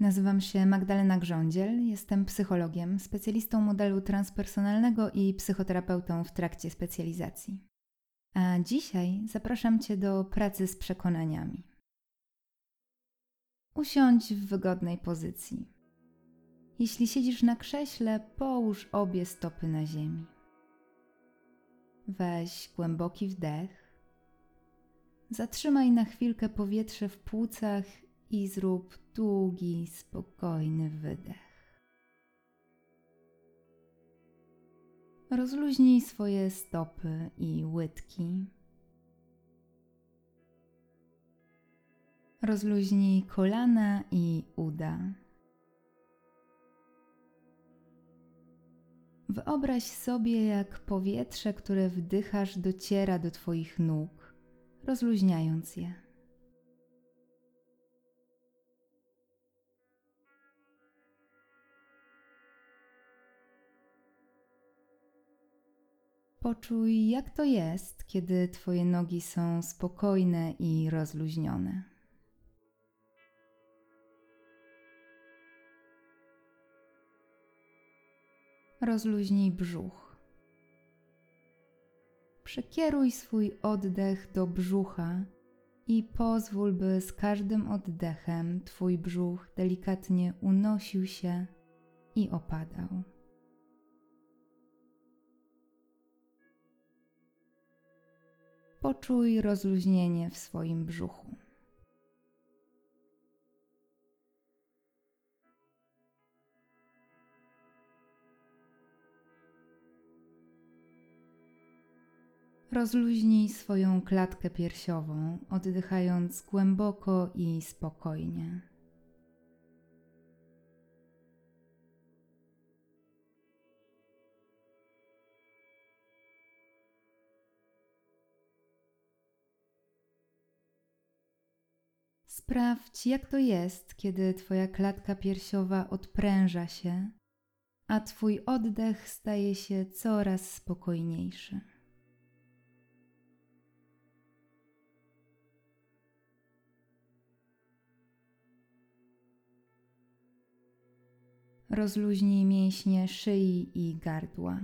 Nazywam się Magdalena Grządziel, jestem psychologiem, specjalistą modelu transpersonalnego i psychoterapeutą w trakcie specjalizacji. A dzisiaj zapraszam Cię do pracy z przekonaniami. Usiądź w wygodnej pozycji. Jeśli siedzisz na krześle, połóż obie stopy na ziemi. Weź głęboki wdech. Zatrzymaj na chwilkę powietrze w płucach i zrób długi, spokojny wydech. Rozluźnij swoje stopy i łydki. Rozluźnij kolana i uda. Wyobraź sobie, jak powietrze, które wdychasz, dociera do Twoich nóg, rozluźniając je. Poczuj, jak to jest, kiedy Twoje nogi są spokojne i rozluźnione. Rozluźnij brzuch. Przekieruj swój oddech do brzucha i pozwól, by z każdym oddechem Twój brzuch delikatnie unosił się i opadał. Poczuj rozluźnienie w swoim brzuchu. Rozluźnij swoją klatkę piersiową, oddychając głęboko i spokojnie. Sprawdź, jak to jest, kiedy Twoja klatka piersiowa odpręża się, a Twój oddech staje się coraz spokojniejszy. Rozluźnij mięśnie szyi i gardła.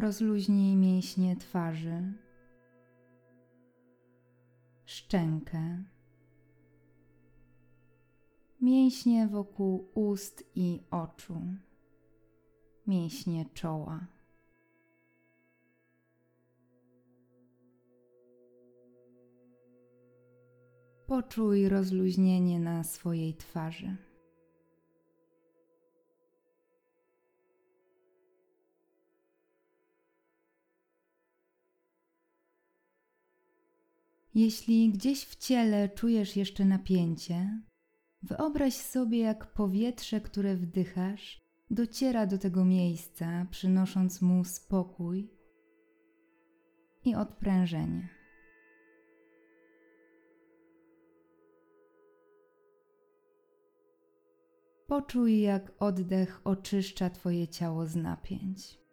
Rozluźnij mięśnie twarzy, szczękę, mięśnie wokół ust i oczu, mięśnie czoła. Poczuj rozluźnienie na swojej twarzy. Jeśli gdzieś w ciele czujesz jeszcze napięcie, wyobraź sobie, jak powietrze, które wdychasz, dociera do tego miejsca, przynosząc mu spokój i odprężenie. Poczuj, jak oddech oczyszcza Twoje ciało z napięć.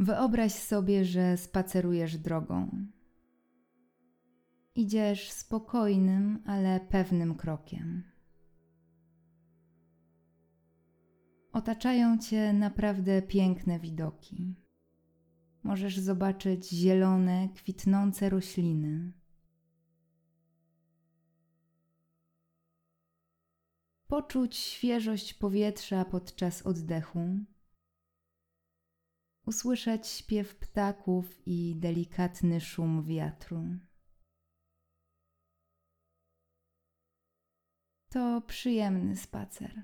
Wyobraź sobie, że spacerujesz drogą. Idziesz spokojnym, ale pewnym krokiem. Otaczają cię naprawdę piękne widoki. Możesz zobaczyć zielone, kwitnące rośliny. Poczuć świeżość powietrza podczas oddechu usłyszeć śpiew ptaków i delikatny szum wiatru. To przyjemny spacer.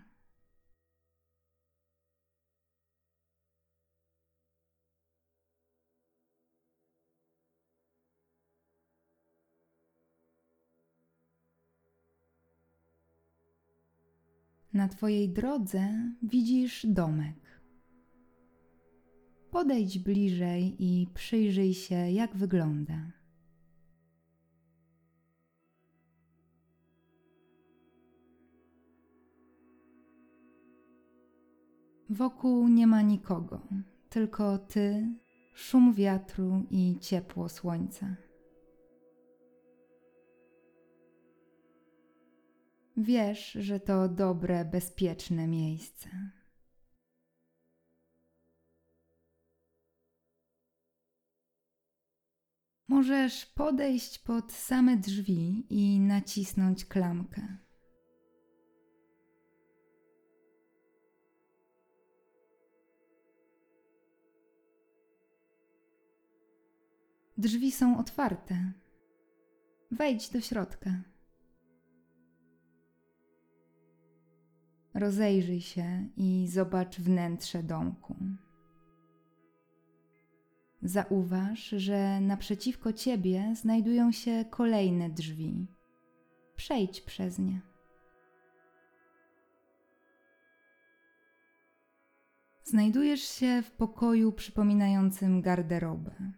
Na Twojej drodze widzisz domek. Podejdź bliżej i przyjrzyj się, jak wygląda. Wokół nie ma nikogo, tylko ty, szum wiatru i ciepło słońca. Wiesz, że to dobre, bezpieczne miejsce. Możesz podejść pod same drzwi i nacisnąć klamkę. Drzwi są otwarte. Wejdź do środka. Rozejrzyj się i zobacz wnętrze domku. Zauważ, że naprzeciwko ciebie znajdują się kolejne drzwi. Przejdź przez nie. Znajdujesz się w pokoju przypominającym garderobę.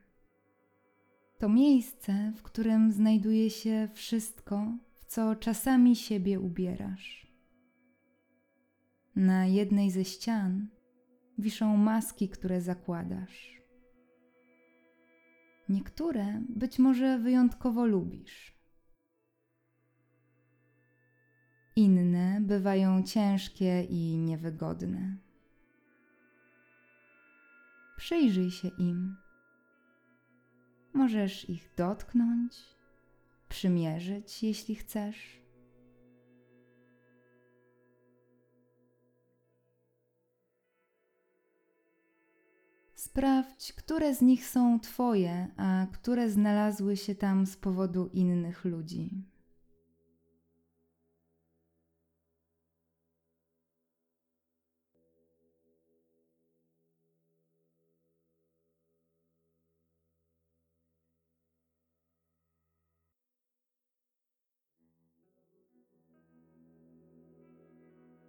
To miejsce, w którym znajduje się wszystko, w co czasami siebie ubierasz. Na jednej ze ścian wiszą maski, które zakładasz. Niektóre być może wyjątkowo lubisz. Inne bywają ciężkie i niewygodne. Przyjrzyj się im Możesz ich dotknąć, przymierzyć, jeśli chcesz. Sprawdź, które z nich są Twoje, a które znalazły się tam z powodu innych ludzi.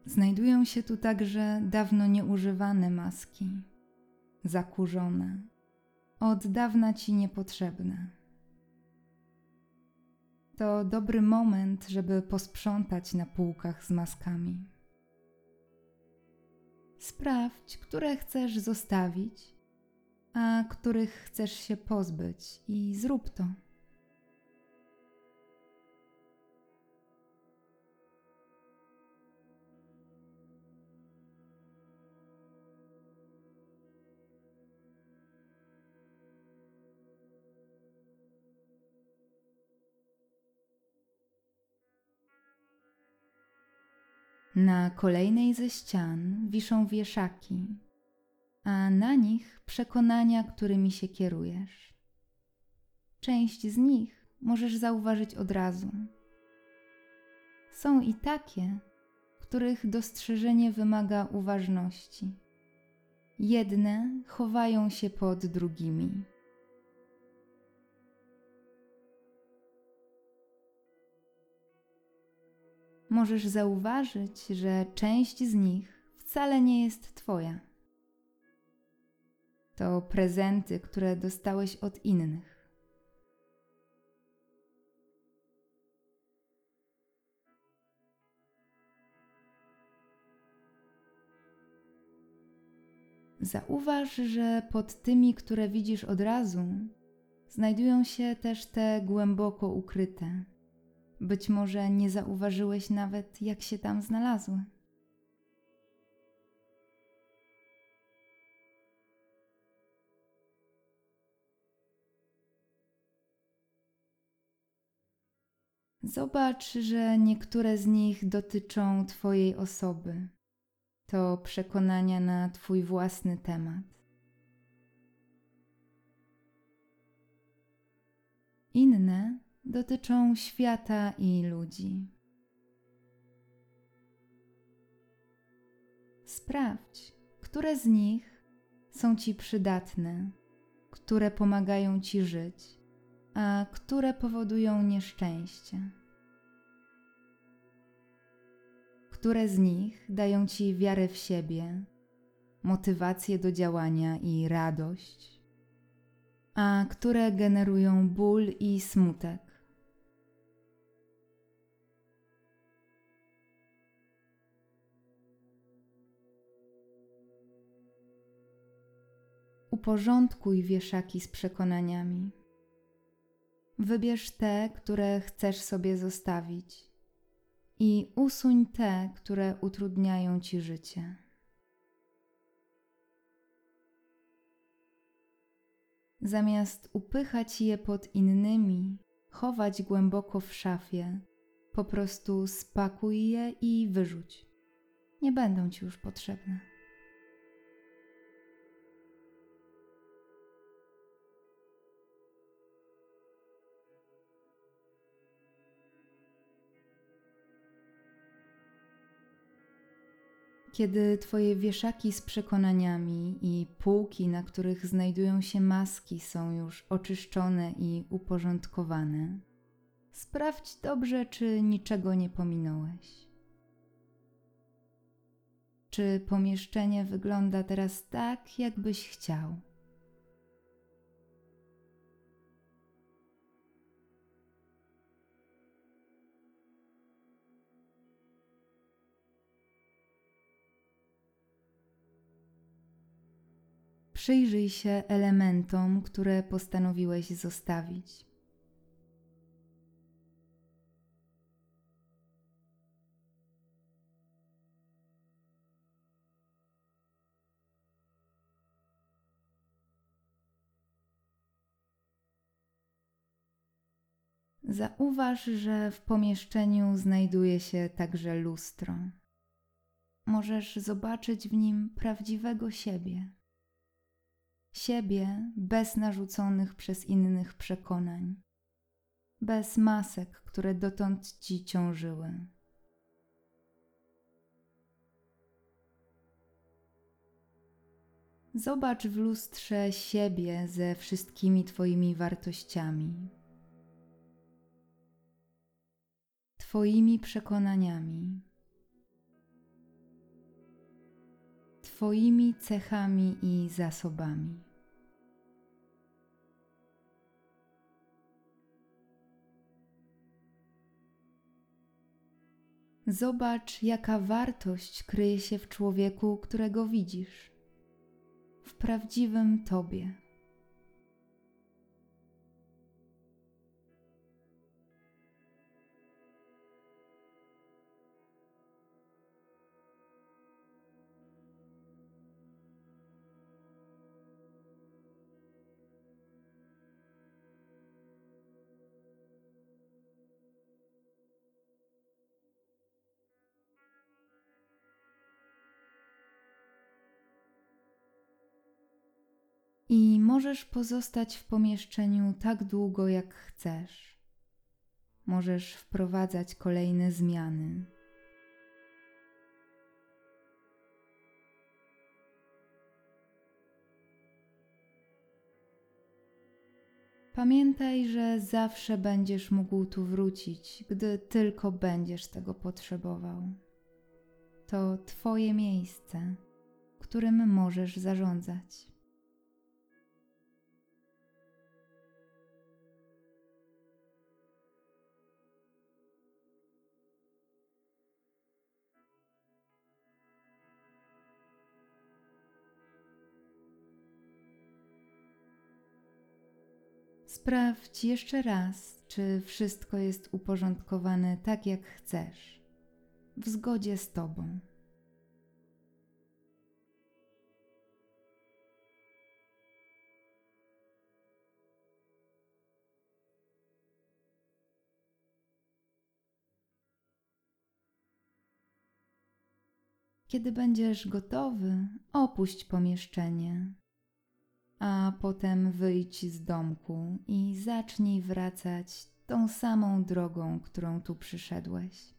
Znajdują się tu także dawno nieużywane maski, zakurzone, od dawna ci niepotrzebne. To dobry moment, żeby posprzątać na półkach z maskami. Sprawdź, które chcesz zostawić, a których chcesz się pozbyć, i zrób to. Na kolejnej ze ścian wiszą wieszaki, a na nich przekonania, którymi się kierujesz. Część z nich możesz zauważyć od razu. Są i takie, których dostrzeżenie wymaga uważności. Jedne chowają się pod drugimi. Możesz zauważyć, że część z nich wcale nie jest Twoja. To prezenty, które dostałeś od innych. Zauważ, że pod tymi, które widzisz od razu, znajdują się też te głęboko ukryte być może nie zauważyłeś nawet, jak się tam znalazły. Zobacz, że niektóre z nich dotyczą Twojej osoby. To przekonania na Twój własny temat. Inne dotyczą świata i ludzi. Sprawdź, które z nich są Ci przydatne, które pomagają Ci żyć, a które powodują nieszczęście. które z nich dają ci wiarę w siebie, motywację do działania i radość, a które generują ból i smutek. Uporządkuj wieszaki z przekonaniami. Wybierz te, które chcesz sobie zostawić i usuń te, które utrudniają ci życie. Zamiast upychać je pod innymi, chować głęboko w szafie, po prostu spakuj je i wyrzuć. Nie będą ci już potrzebne. Kiedy Twoje wieszaki z przekonaniami i półki, na których znajdują się maski, są już oczyszczone i uporządkowane, sprawdź dobrze, czy niczego nie pominąłeś. Czy pomieszczenie wygląda teraz tak, jakbyś chciał? Przyjrzyj się elementom, które postanowiłeś zostawić. Zauważ, że w pomieszczeniu znajduje się także lustro. Możesz zobaczyć w nim prawdziwego siebie siebie bez narzuconych przez innych przekonań, bez masek, które dotąd ci ciążyły. Zobacz w lustrze siebie ze wszystkimi Twoimi wartościami, Twoimi przekonaniami, Twoimi cechami i zasobami. Zobacz, jaka wartość kryje się w człowieku, którego widzisz, w prawdziwym Tobie. I możesz pozostać w pomieszczeniu tak długo, jak chcesz. Możesz wprowadzać kolejne zmiany. Pamiętaj, że zawsze będziesz mógł tu wrócić, gdy tylko będziesz tego potrzebował. To Twoje miejsce, którym możesz zarządzać. Sprawdź jeszcze raz, czy wszystko jest uporządkowane tak, jak chcesz, w zgodzie z Tobą. Kiedy będziesz gotowy, opuść pomieszczenie a potem wyjdź z domku i zacznij wracać tą samą drogą, którą tu przyszedłeś.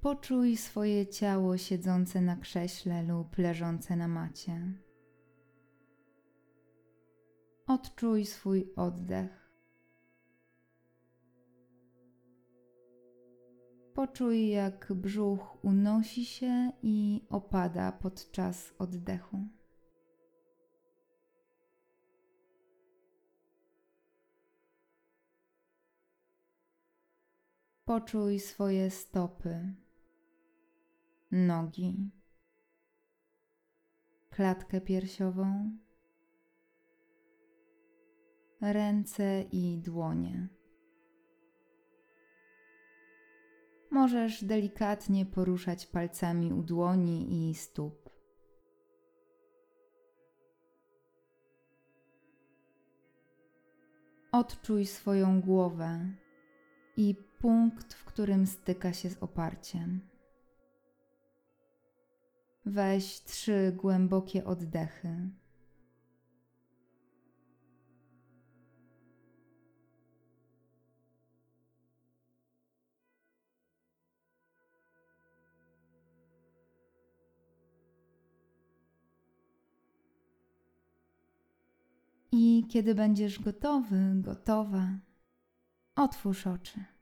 Poczuj swoje ciało siedzące na krześle lub leżące na macie. Odczuj swój oddech. Poczuj, jak brzuch unosi się i opada podczas oddechu. Poczuj swoje stopy, nogi, klatkę piersiową, ręce i dłonie. Możesz delikatnie poruszać palcami u dłoni i stóp. Odczuj swoją głowę i punkt, w którym styka się z oparciem. Weź trzy głębokie oddechy. I kiedy będziesz gotowy, gotowa, otwórz oczy.